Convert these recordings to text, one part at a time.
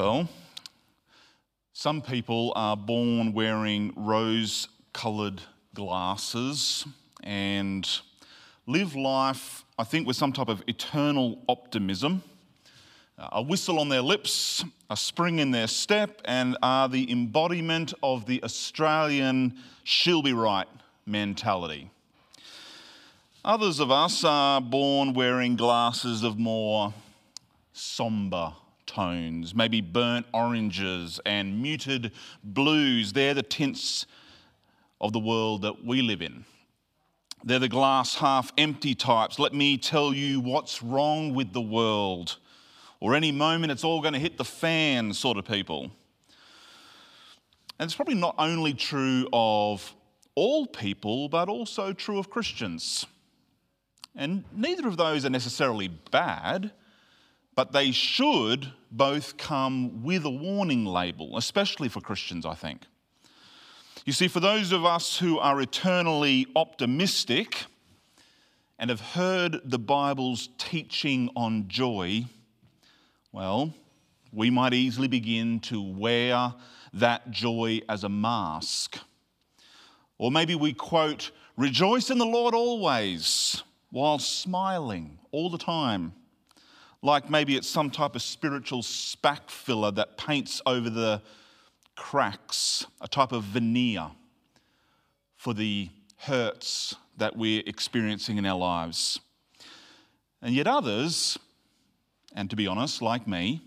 Well, some people are born wearing rose coloured glasses and live life, I think, with some type of eternal optimism. Uh, a whistle on their lips, a spring in their step, and are the embodiment of the Australian she'll be right mentality. Others of us are born wearing glasses of more somber tones, maybe burnt oranges and muted blues. They're the tints of the world that we live in. They're the glass half empty types. Let me tell you what's wrong with the world. Or any moment it's all going to hit the fan sort of people. And it's probably not only true of all people, but also true of Christians. And neither of those are necessarily bad but they should both come with a warning label, especially for Christians, I think. You see, for those of us who are eternally optimistic and have heard the Bible's teaching on joy, well, we might easily begin to wear that joy as a mask. Or maybe we quote, Rejoice in the Lord always, while smiling all the time like maybe it's some type of spiritual Spakfilla that paints over the cracks, a type of veneer for the hurts that we're experiencing in our lives. And yet, others, and to be honest, like me,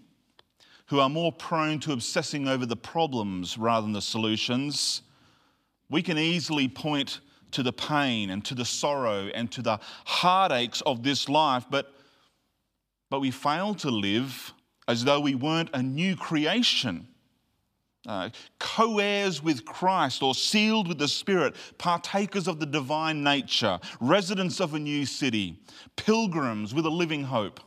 who are more prone to obsessing over the problems rather than the solutions, we can easily point to the pain and to the sorrow and to the heartaches of this life, but but we fail to live as though we weren't a new creation. Uh, co heirs with Christ or sealed with the Spirit, partakers of the divine nature, residents of a new city, pilgrims with a living hope.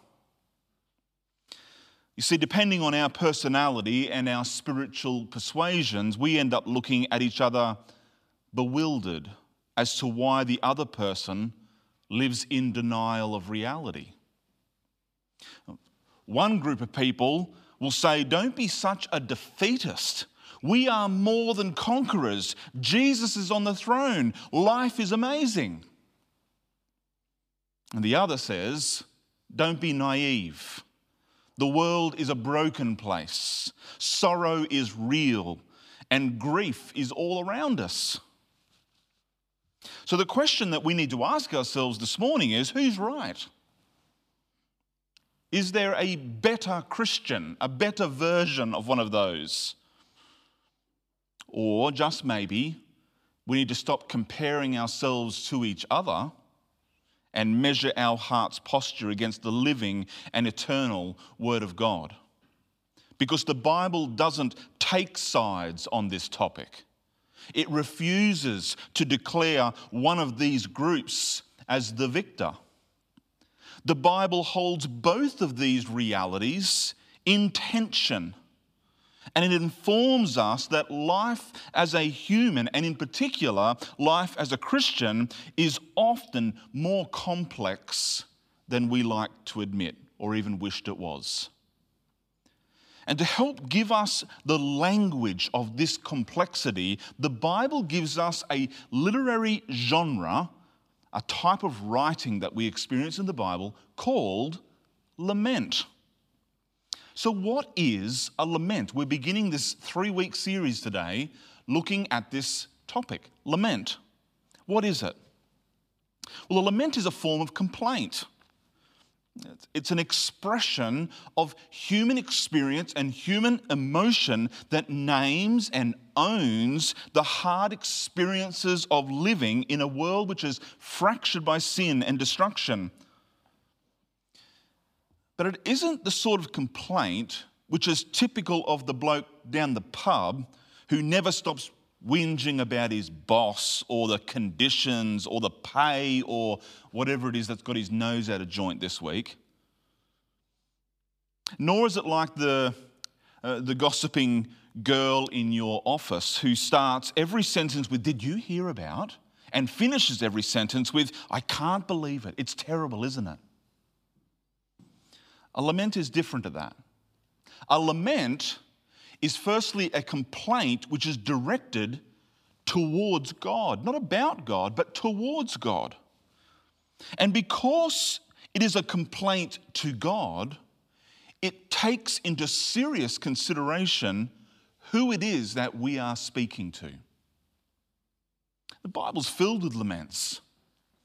You see, depending on our personality and our spiritual persuasions, we end up looking at each other bewildered as to why the other person lives in denial of reality. One group of people will say, Don't be such a defeatist. We are more than conquerors. Jesus is on the throne. Life is amazing. And the other says, Don't be naive. The world is a broken place. Sorrow is real, and grief is all around us. So, the question that we need to ask ourselves this morning is who's right? Is there a better Christian, a better version of one of those? Or just maybe we need to stop comparing ourselves to each other and measure our heart's posture against the living and eternal Word of God. Because the Bible doesn't take sides on this topic, it refuses to declare one of these groups as the victor. The Bible holds both of these realities in tension. And it informs us that life as a human, and in particular, life as a Christian, is often more complex than we like to admit or even wished it was. And to help give us the language of this complexity, the Bible gives us a literary genre a type of writing that we experience in the Bible called lament. So, what is a lament? We're beginning this three week series today looking at this topic lament. What is it? Well, a lament is a form of complaint. It's an expression of human experience and human emotion that names and owns the hard experiences of living in a world which is fractured by sin and destruction. But it isn't the sort of complaint which is typical of the bloke down the pub who never stops whinging about his boss or the conditions or the pay or whatever it is that's got his nose out of joint this week. Nor is it like the, uh, the gossiping girl in your office who starts every sentence with, Did you hear about? and finishes every sentence with, I can't believe it. It's terrible, isn't it? A lament is different to that. A lament is firstly a complaint which is directed towards God, not about God, but towards God. And because it is a complaint to God, it takes into serious consideration who it is that we are speaking to. The Bible's filled with laments.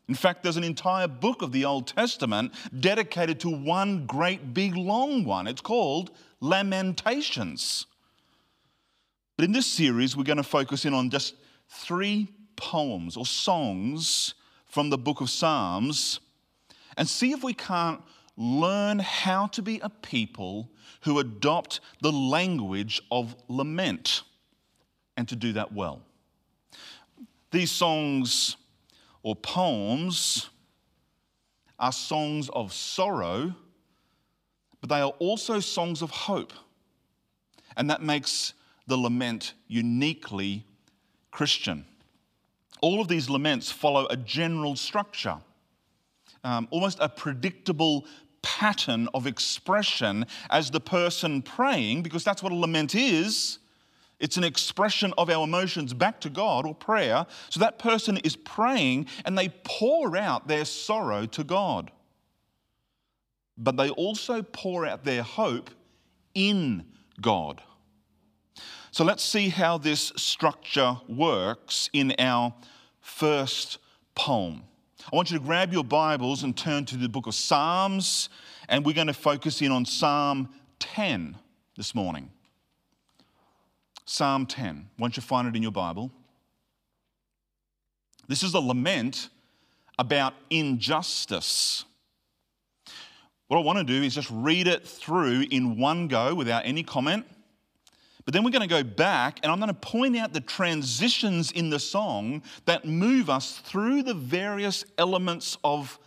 In fact, there's an entire book of the Old Testament dedicated to one great big long one. It's called Lamentations. But in this series, we're going to focus in on just three poems or songs from the book of Psalms and see if we can't learn how to be a people who adopt the language of lament and to do that well. These songs or poems are songs of sorrow, but they are also songs of hope. And that makes the lament uniquely Christian. All of these laments follow a general structure, um, almost a predictable pattern of expression as the person praying, because that's what a lament is. It's an expression of our emotions back to God or prayer. So that person is praying and they pour out their sorrow to God. But they also pour out their hope in God. So let's see how this structure works in our first poem. I want you to grab your Bibles and turn to the book of Psalms, and we're going to focus in on Psalm 10 this morning. Psalm 10. Once you find it in your Bible, this is a lament about injustice. What I want to do is just read it through in one go without any comment but then we're going to go back and I'm going to point out the transitions in the song that move us through the various elements of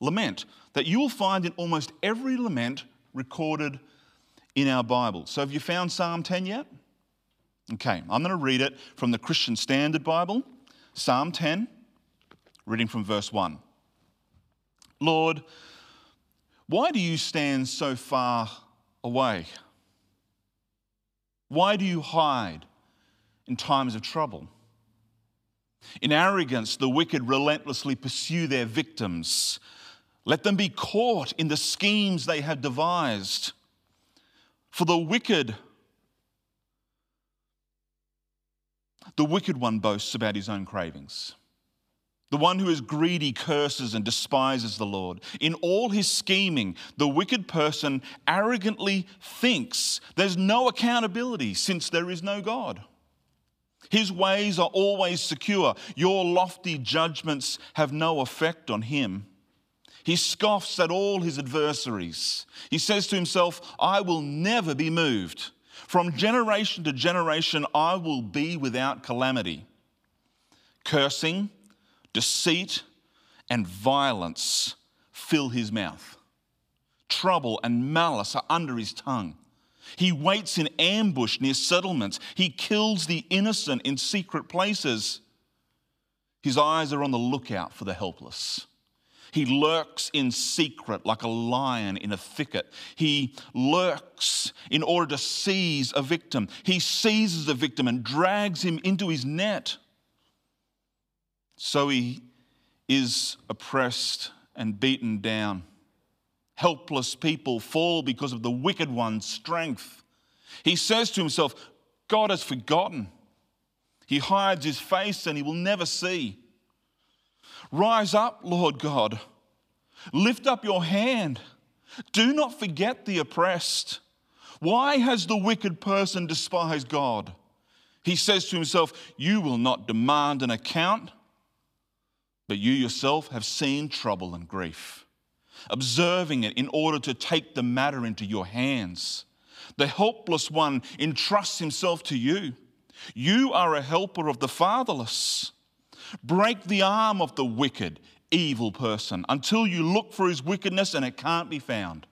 lament that you will find in almost every lament recorded in our Bible. So have you found Psalm 10 yet? Okay, I'm going to read it from the Christian Standard Bible, Psalm 10, reading from verse 1. Lord, why do you stand so far away? Why do you hide in times of trouble? In arrogance, the wicked relentlessly pursue their victims. Let them be caught in the schemes they have devised. For the wicked, the wicked one boasts about his own cravings. The one who is greedy curses and despises the Lord. In all his scheming, the wicked person arrogantly thinks there's no accountability since there is no God. His ways are always secure. Your lofty judgments have no effect on him. He scoffs at all his adversaries. He says to himself, I will never be moved. From generation to generation, I will be without calamity. Cursing, deceit and violence fill his mouth. Trouble and malice are under his tongue. He waits in ambush near settlements. He kills the innocent in secret places. His eyes are on the lookout for the helpless. He lurks in secret like a lion in a thicket. He lurks in order to seize a victim. He seizes a victim and drags him into his net. So he is oppressed and beaten down. Helpless people fall because of the wicked one's strength. He says to himself, God has forgotten. He hides his face and he will never see. Rise up, Lord God. Lift up your hand. Do not forget the oppressed. Why has the wicked person despised God? He says to himself, You will not demand an account. But you yourself have seen trouble and grief, observing it in order to take the matter into your hands. The helpless one entrusts himself to you. You are a helper of the fatherless. Break the arm of the wicked, evil person until you look for his wickedness and it can't be found.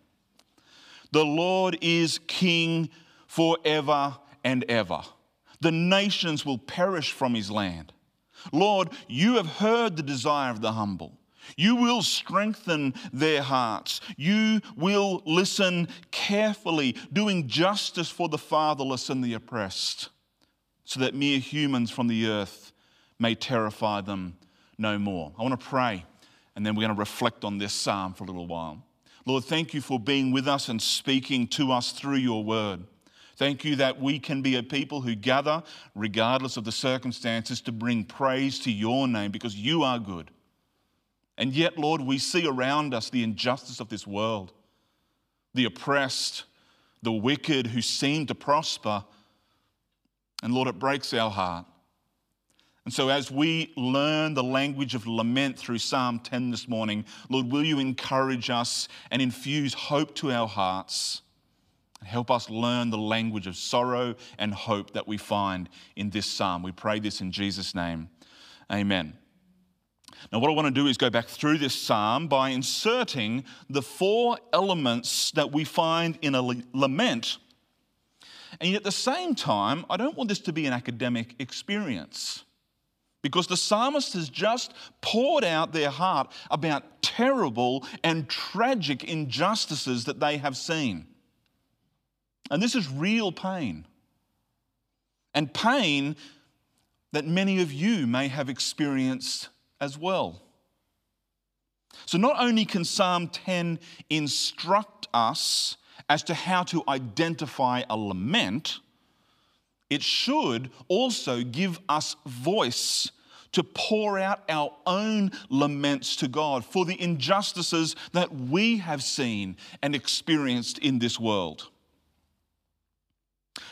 The Lord is king forever and ever. The nations will perish from his land. Lord, you have heard the desire of the humble. You will strengthen their hearts. You will listen carefully, doing justice for the fatherless and the oppressed, so that mere humans from the earth may terrify them no more. I want to pray, and then we're going to reflect on this psalm for a little while. Lord, thank you for being with us and speaking to us through your word. Thank you that we can be a people who gather, regardless of the circumstances, to bring praise to your name because you are good. And yet, Lord, we see around us the injustice of this world, the oppressed, the wicked who seem to prosper. And Lord, it breaks our heart. And so, as we learn the language of lament through Psalm 10 this morning, Lord, will you encourage us and infuse hope to our hearts? Help us learn the language of sorrow and hope that we find in this psalm. We pray this in Jesus' name. Amen. Now, what I want to do is go back through this psalm by inserting the four elements that we find in a lament. And yet at the same time, I don't want this to be an academic experience because the psalmist has just poured out their heart about terrible and tragic injustices that they have seen. And this is real pain. And pain that many of you may have experienced as well. So, not only can Psalm 10 instruct us as to how to identify a lament, it should also give us voice to pour out our own laments to God for the injustices that we have seen and experienced in this world.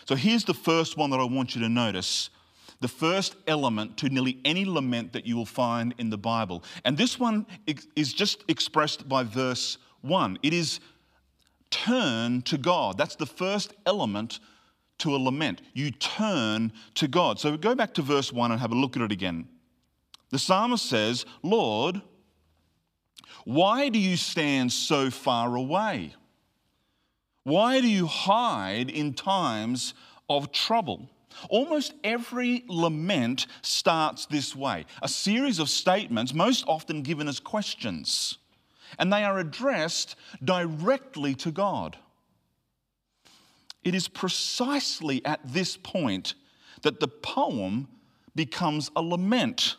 So here's the first one that I want you to notice the first element to nearly any lament that you will find in the Bible. And this one is just expressed by verse 1. It is turn to God. That's the first element to a lament. You turn to God. So go back to verse 1 and have a look at it again. The psalmist says, Lord, why do you stand so far away? Why do you hide in times of trouble? Almost every lament starts this way a series of statements, most often given as questions, and they are addressed directly to God. It is precisely at this point that the poem becomes a lament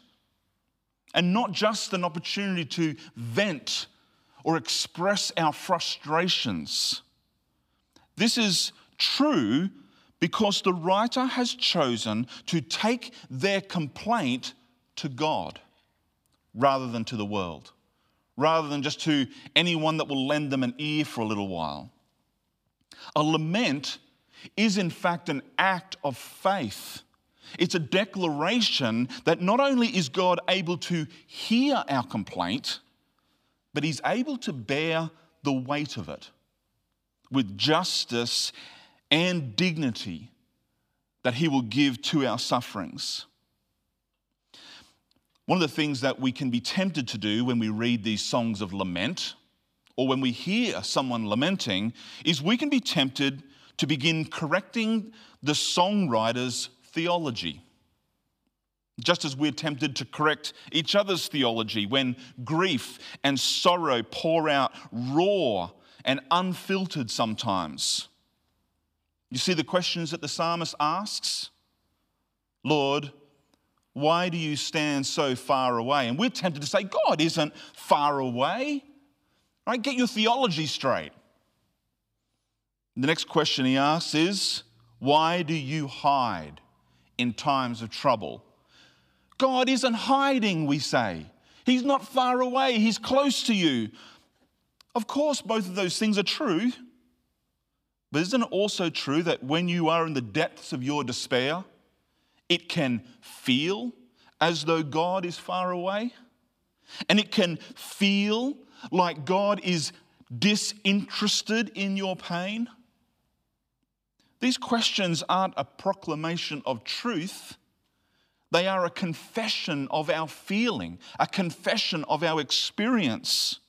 and not just an opportunity to vent or express our frustrations. This is true because the writer has chosen to take their complaint to God rather than to the world, rather than just to anyone that will lend them an ear for a little while. A lament is, in fact, an act of faith. It's a declaration that not only is God able to hear our complaint, but He's able to bear the weight of it with justice and dignity that He will give to our sufferings. One of the things that we can be tempted to do when we read these songs of lament, or when we hear someone lamenting, is we can be tempted to begin correcting the songwriter's theology. Just as we're tempted to correct each other's theology when grief and sorrow pour out raw and unfiltered sometimes. You see the questions that the psalmist asks? Lord, why do you stand so far away? And we're tempted to say, God isn't far away. Right? Get your theology straight. The next question he asks is, Why do you hide in times of trouble? God isn't hiding, we say. He's not far away, He's close to you. Of course, both of those things are true. But isn't it also true that when you are in the depths of your despair, it can feel as though God is far away? And it can feel like God is disinterested in your pain? These questions aren't a proclamation of truth. They are a confession of our feeling, a confession of our experience.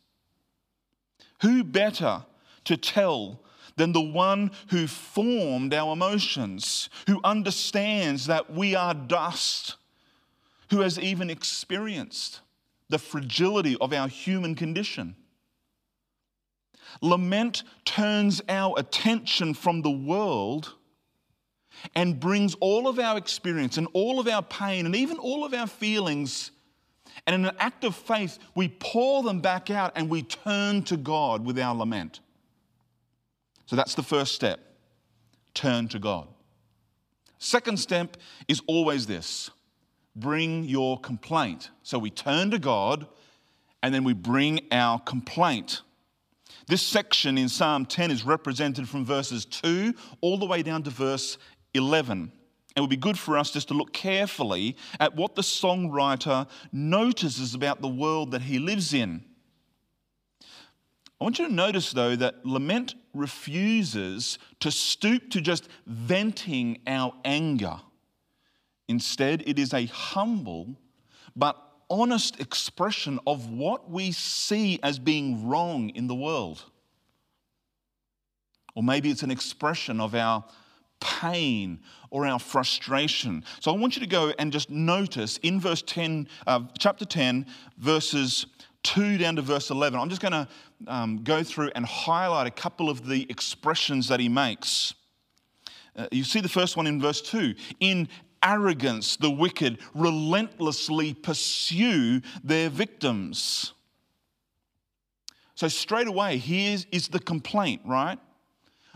Who better to tell than the one who formed our emotions, who understands that we are dust, who has even experienced the fragility of our human condition. Lament turns our attention from the world and brings all of our experience and all of our pain and even all of our feelings. And in an act of faith, we pour them back out and we turn to God with our lament. So that's the first step turn to God. Second step is always this bring your complaint. So we turn to God and then we bring our complaint. This section in Psalm 10 is represented from verses 2 all the way down to verse 11. It would be good for us just to look carefully at what the songwriter notices about the world that he lives in. I want you to notice, though, that lament refuses to stoop to just venting our anger. Instead, it is a humble but honest expression of what we see as being wrong in the world. Or maybe it's an expression of our pain or our frustration. So I want you to go and just notice in verse 10, uh, chapter 10, verses 2 down to verse 11. I'm just going to um, go through and highlight a couple of the expressions that he makes. Uh, you see the first one in verse 2. In arrogance, the wicked relentlessly pursue their victims. So, straight away, here is the complaint, right?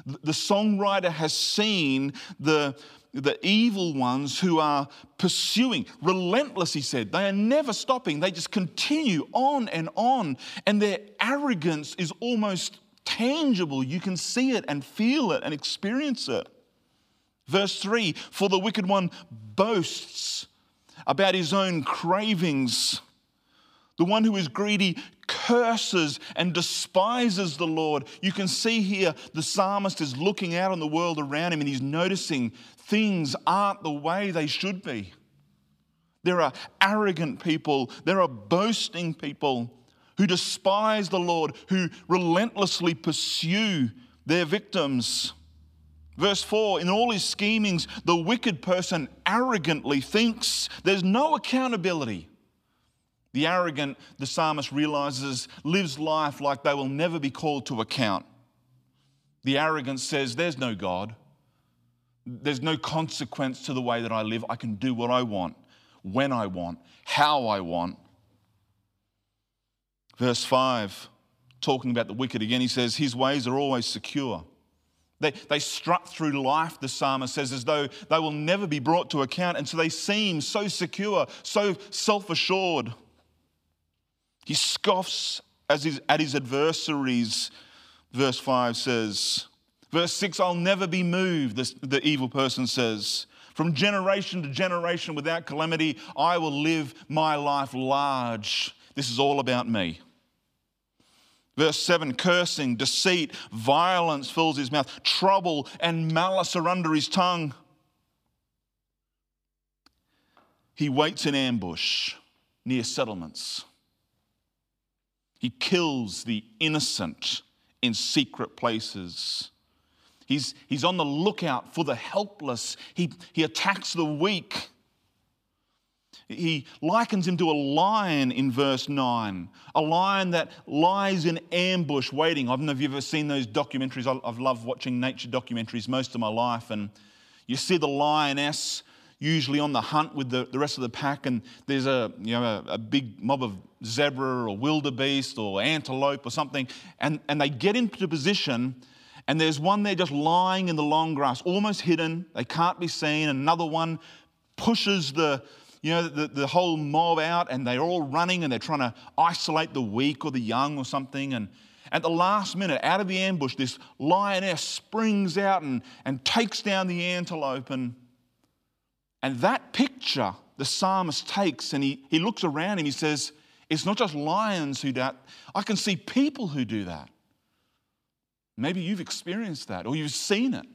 The songwriter has seen the, the evil ones who are pursuing, relentless, he said. They are never stopping. They just continue on and on. And their arrogance is almost tangible. You can see it and feel it and experience it. Verse 3 For the wicked one boasts about his own cravings. The one who is greedy curses and despises the Lord. You can see here the psalmist is looking out on the world around him and he's noticing things aren't the way they should be. There are arrogant people, there are boasting people who despise the Lord, who relentlessly pursue their victims. Verse 4 In all his schemings, the wicked person arrogantly thinks there's no accountability. The arrogant, the psalmist realizes, lives life like they will never be called to account. The arrogant says, There's no God. There's no consequence to the way that I live. I can do what I want, when I want, how I want. Verse 5, talking about the wicked again, he says, His ways are always secure. They, they strut through life, the psalmist says, as though they will never be brought to account. And so they seem so secure, so self assured. He scoffs his, at his adversaries, verse 5 says. Verse 6 I'll never be moved, this, the evil person says. From generation to generation without calamity, I will live my life large. This is all about me. Verse 7 cursing, deceit, violence fills his mouth, trouble and malice are under his tongue. He waits in ambush near settlements. He kills the innocent in secret places. He's, he's on the lookout for the helpless. He, he attacks the weak. He likens him to a lion in verse 9, a lion that lies in ambush waiting. I don't know if you've ever seen those documentaries. I've loved watching nature documentaries most of my life. And you see the lioness usually on the hunt with the, the rest of the pack, and there's a, you know, a, a big mob of zebra or wildebeest or antelope or something, and, and they get into position. And there's one there just lying in the long grass, almost hidden. They can't be seen. Another one pushes the, you know, the, the whole mob out and they're all running and they're trying to isolate the weak or the young or something. And at the last minute, out of the ambush, this lioness springs out and, and takes down the antelope. And, and that picture the psalmist takes and he, he looks around him, he says, It's not just lions who do that, I can see people who do that. Maybe you've experienced that or you've seen it.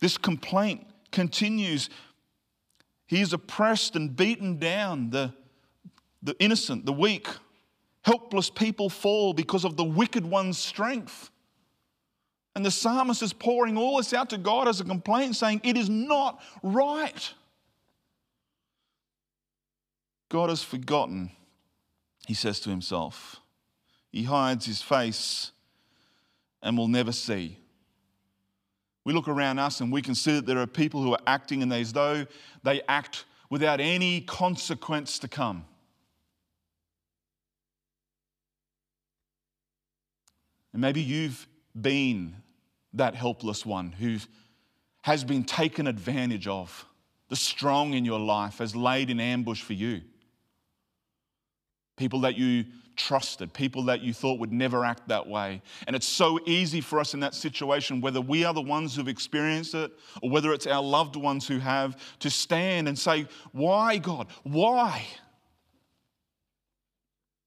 This complaint continues he is oppressed and beaten down. The, the innocent, the weak, helpless people fall because of the wicked one's strength. And the psalmist is pouring all this out to God as a complaint, saying, It is not right. God has forgotten, he says to himself. He hides his face and will never see. We look around us and we can see that there are people who are acting as though they act without any consequence to come. And maybe you've been that helpless one who has been taken advantage of. The strong in your life has laid in ambush for you. People that you trusted, people that you thought would never act that way. And it's so easy for us in that situation, whether we are the ones who've experienced it or whether it's our loved ones who have, to stand and say, Why, God? Why?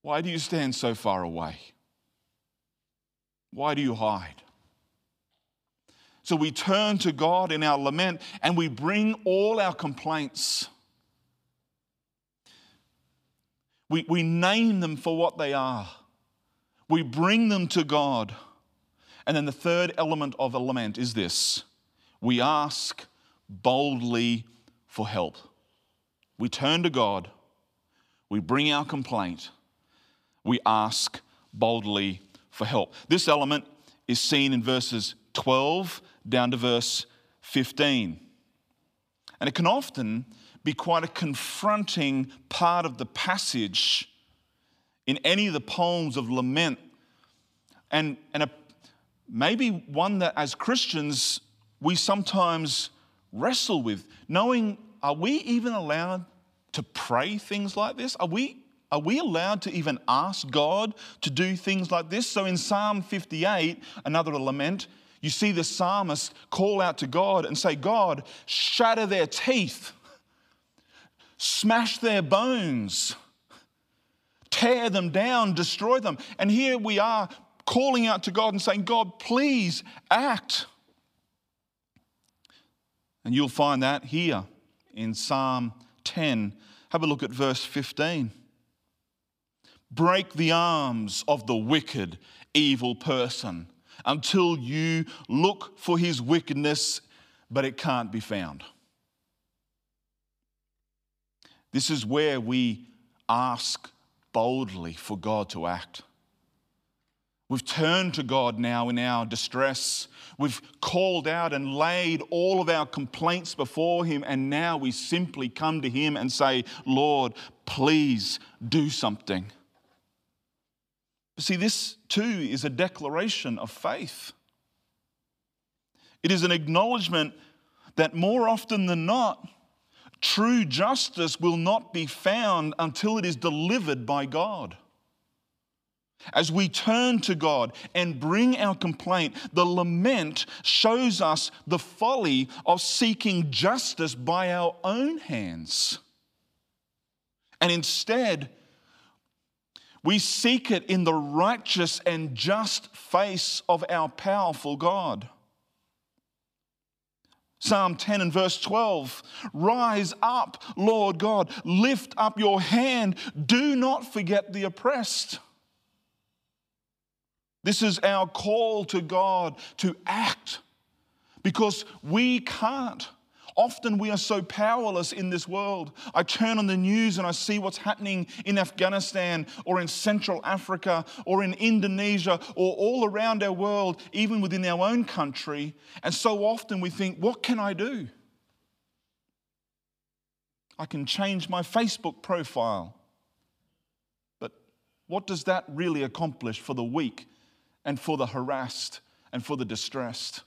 Why do you stand so far away? Why do you hide? So we turn to God in our lament and we bring all our complaints. We, we name them for what they are. We bring them to God. And then the third element of a lament is this we ask boldly for help. We turn to God, we bring our complaint, we ask boldly for help. This element is seen in verses 12 down to verse 15. And it can often be quite a confronting part of the passage in any of the poems of lament, and, and a, maybe one that as Christians we sometimes wrestle with, knowing are we even allowed to pray things like this? Are we, are we allowed to even ask God to do things like this? So in Psalm 58, another lament, you see the psalmist call out to God and say, God, shatter their teeth smash their bones, tear them down, destroy them. And here we are calling out to God and saying, God, please act. And you'll find that here in Psalm 10. Have a look at verse 15. Break the arms of the wicked, evil person until you look for his wickedness, but it can't be found. This is where we ask boldly for God to act. We've turned to God now in our distress. We've called out and laid all of our complaints before Him, and now we simply come to Him and say, Lord, please do something. See, this too is a declaration of faith. It is an acknowledgement that more often than not, True justice will not be found until it is delivered by God. As we turn to God and bring our complaint, the lament shows us the folly of seeking justice by our own hands. And instead, we seek it in the righteous and just face of our powerful God. Psalm 10 and verse 12 Rise up, Lord God, lift up your hand, do not forget the oppressed. This is our call to God to act because we can't. Often we are so powerless in this world. I turn on the news and I see what's happening in Afghanistan or in Central Africa or in Indonesia or all around our world, even within our own country. And so often we think, what can I do? I can change my Facebook profile. But what does that really accomplish for the weak and for the harassed and for the distressed?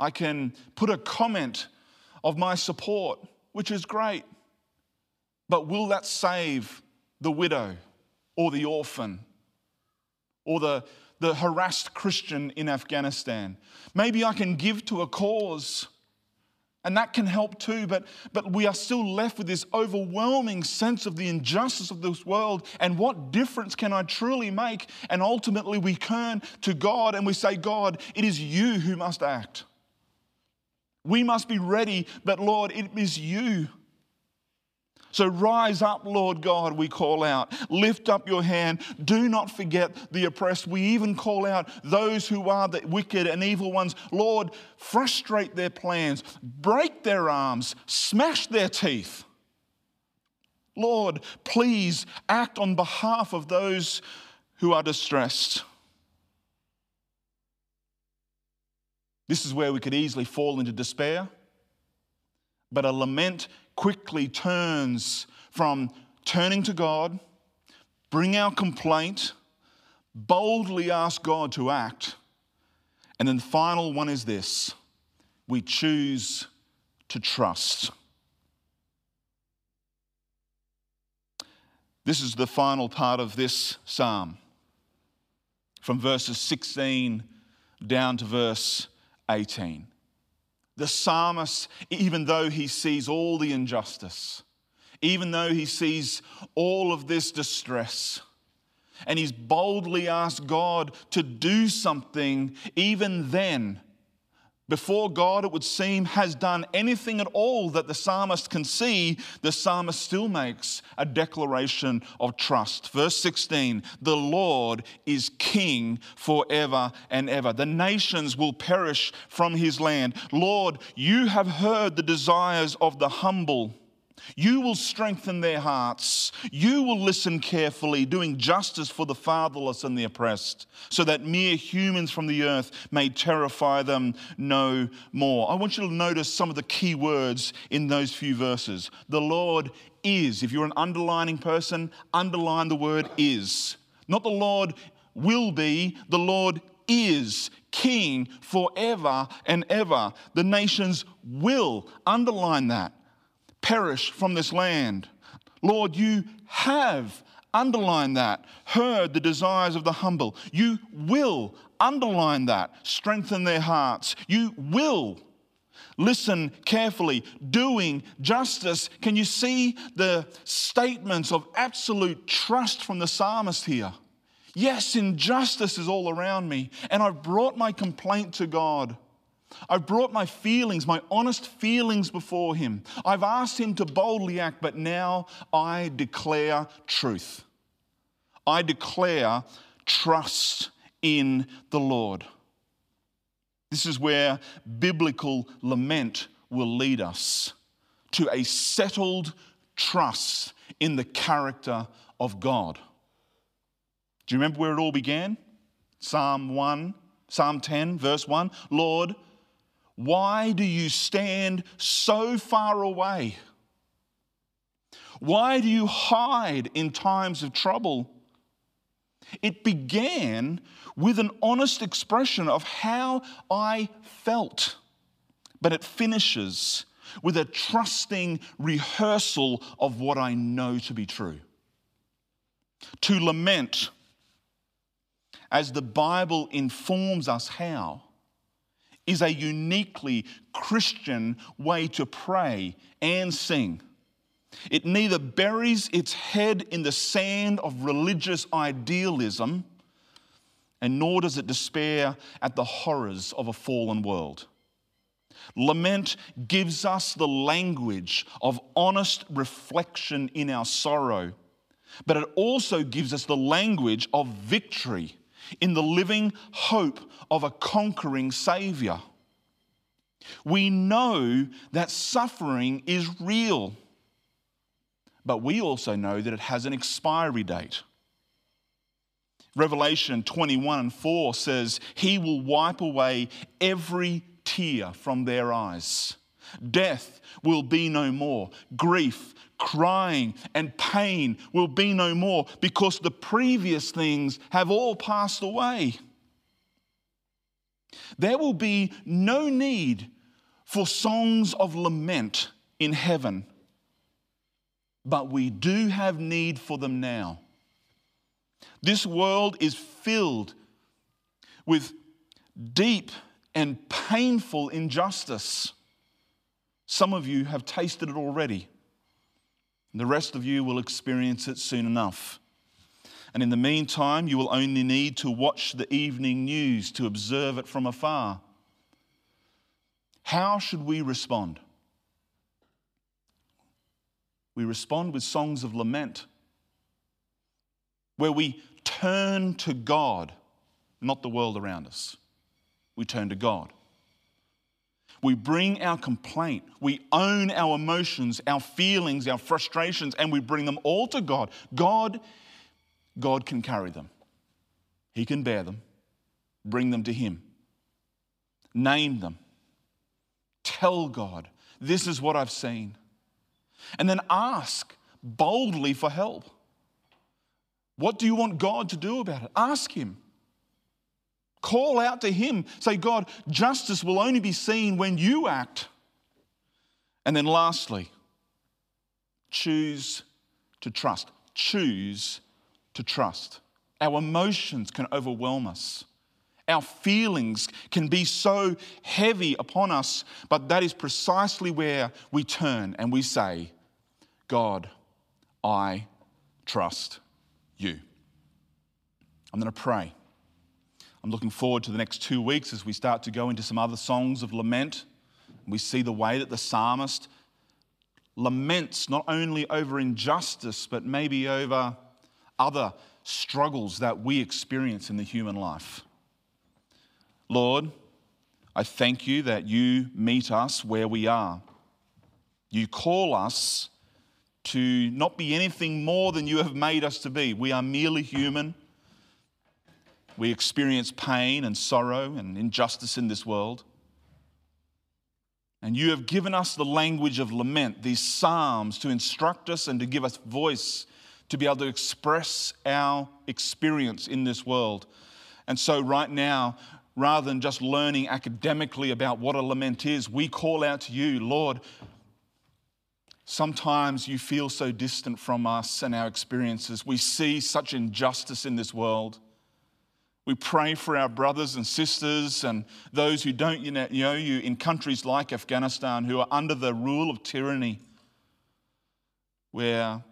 I can put a comment of my support, which is great. But will that save the widow or the orphan or the, the harassed Christian in Afghanistan? Maybe I can give to a cause. And that can help too, but, but we are still left with this overwhelming sense of the injustice of this world and what difference can I truly make? And ultimately, we turn to God and we say, God, it is you who must act. We must be ready, but Lord, it is you. So rise up, Lord God, we call out. Lift up your hand. Do not forget the oppressed. We even call out those who are the wicked and evil ones. Lord, frustrate their plans, break their arms, smash their teeth. Lord, please act on behalf of those who are distressed. This is where we could easily fall into despair. But a lament quickly turns from turning to God, bring our complaint, boldly ask God to act. And then the final one is this we choose to trust. This is the final part of this psalm from verses 16 down to verse 18. The psalmist, even though he sees all the injustice, even though he sees all of this distress, and he's boldly asked God to do something, even then, before God, it would seem, has done anything at all that the psalmist can see, the psalmist still makes a declaration of trust. Verse 16 The Lord is king forever and ever. The nations will perish from his land. Lord, you have heard the desires of the humble you will strengthen their hearts. You will listen carefully, doing justice for the fatherless and the oppressed, so that mere humans from the earth may terrify them no more. I want you to notice some of the key words in those few verses. The Lord is. If you're an underlining person, underline the word is. Not the Lord will be, the Lord is king forever and ever. The nations will, underline that perish from this land. Lord, you have, underline that, heard the desires of the humble. You will, underline that, strengthen their hearts. You will. Listen carefully, doing justice. Can you see the statements of absolute trust from the psalmist here? Yes, injustice is all around me, and I've brought my complaint to God. I've brought my feelings, my honest feelings before Him. I've asked Him to boldly act, but now I declare truth. I declare trust in the Lord. This is where biblical lament will lead us to a settled trust in the character of God. Do you remember where it all began? Psalm 1, Psalm 10, verse 1 Lord, why do you stand so far away? Why do you hide in times of trouble? It began with an honest expression of how I felt, but it finishes with a trusting rehearsal of what I know to be true. To lament, as the Bible informs us how, is a uniquely Christian way to pray and sing. It neither buries its head in the sand of religious idealism, and nor does it despair at the horrors of a fallen world. Lament gives us the language of honest reflection in our sorrow, but it also gives us the language of victory in the living hope of a conquering Savior. We know that suffering is real, but we also know that it has an expiry date. Revelation 21 and 4 says, He will wipe away every tear from their eyes. Death will be no more. Grief, crying, and pain will be no more because the previous things have all passed away. There will be no need for songs of lament in heaven, but we do have need for them now. This world is filled with deep and painful injustice. Some of you have tasted it already. The rest of you will experience it soon enough. And in the meantime, you will only need to watch the evening news to observe it from afar. How should we respond? We respond with songs of lament, where we turn to God, not the world around us. We turn to God. We bring our complaint. We own our emotions, our feelings, our frustrations, and we bring them all to God. God, God can carry them. He can bear them. Bring them to Him. Name them. Tell God, this is what I've seen. And then ask boldly for help. What do you want God to do about it? Ask Him. Call out to Him. Say, God, justice will only be seen when you act. And then lastly, choose to trust. Choose to trust. Our emotions can overwhelm us. Our feelings can be so heavy upon us, but that is precisely where we turn and we say, God, I trust you. I'm going to pray. I'm looking forward to the next two weeks as we start to go into some other songs of lament. We see the way that the psalmist laments not only over injustice, but maybe over other struggles that we experience in the human life. Lord, I thank you that you meet us where we are. You call us to not be anything more than you have made us to be. We are merely human. We experience pain and sorrow and injustice in this world. And you have given us the language of lament, these psalms, to instruct us and to give us voice to be able to express our experience in this world. And so, right now, rather than just learning academically about what a lament is, we call out to you, Lord, Sometimes you feel so distant from us and our experiences. We see such injustice in this world. We pray for our brothers and sisters and those who don't know you in countries like Afghanistan who are under the rule of tyranny, where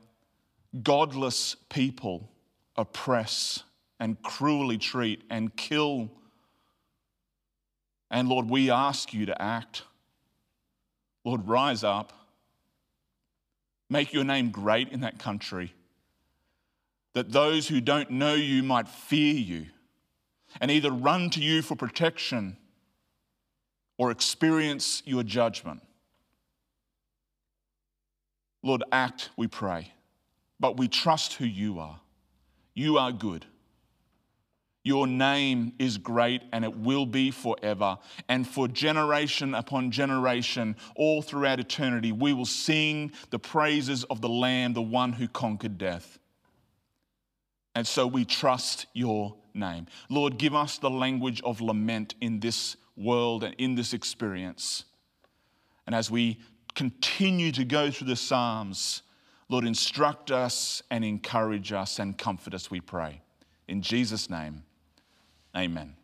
godless people oppress and cruelly treat and kill. And Lord, we ask you to act. Lord, rise up. Make your name great in that country, that those who don't know you might fear you and either run to you for protection or experience your judgment. Lord, act, we pray, but we trust who you are. You are good. Your name is great and it will be forever. And for generation upon generation, all throughout eternity, we will sing the praises of the Lamb, the one who conquered death. And so we trust your name. Lord, give us the language of lament in this world and in this experience. And as we continue to go through the Psalms, Lord, instruct us and encourage us and comfort us, we pray. In Jesus' name. Amen.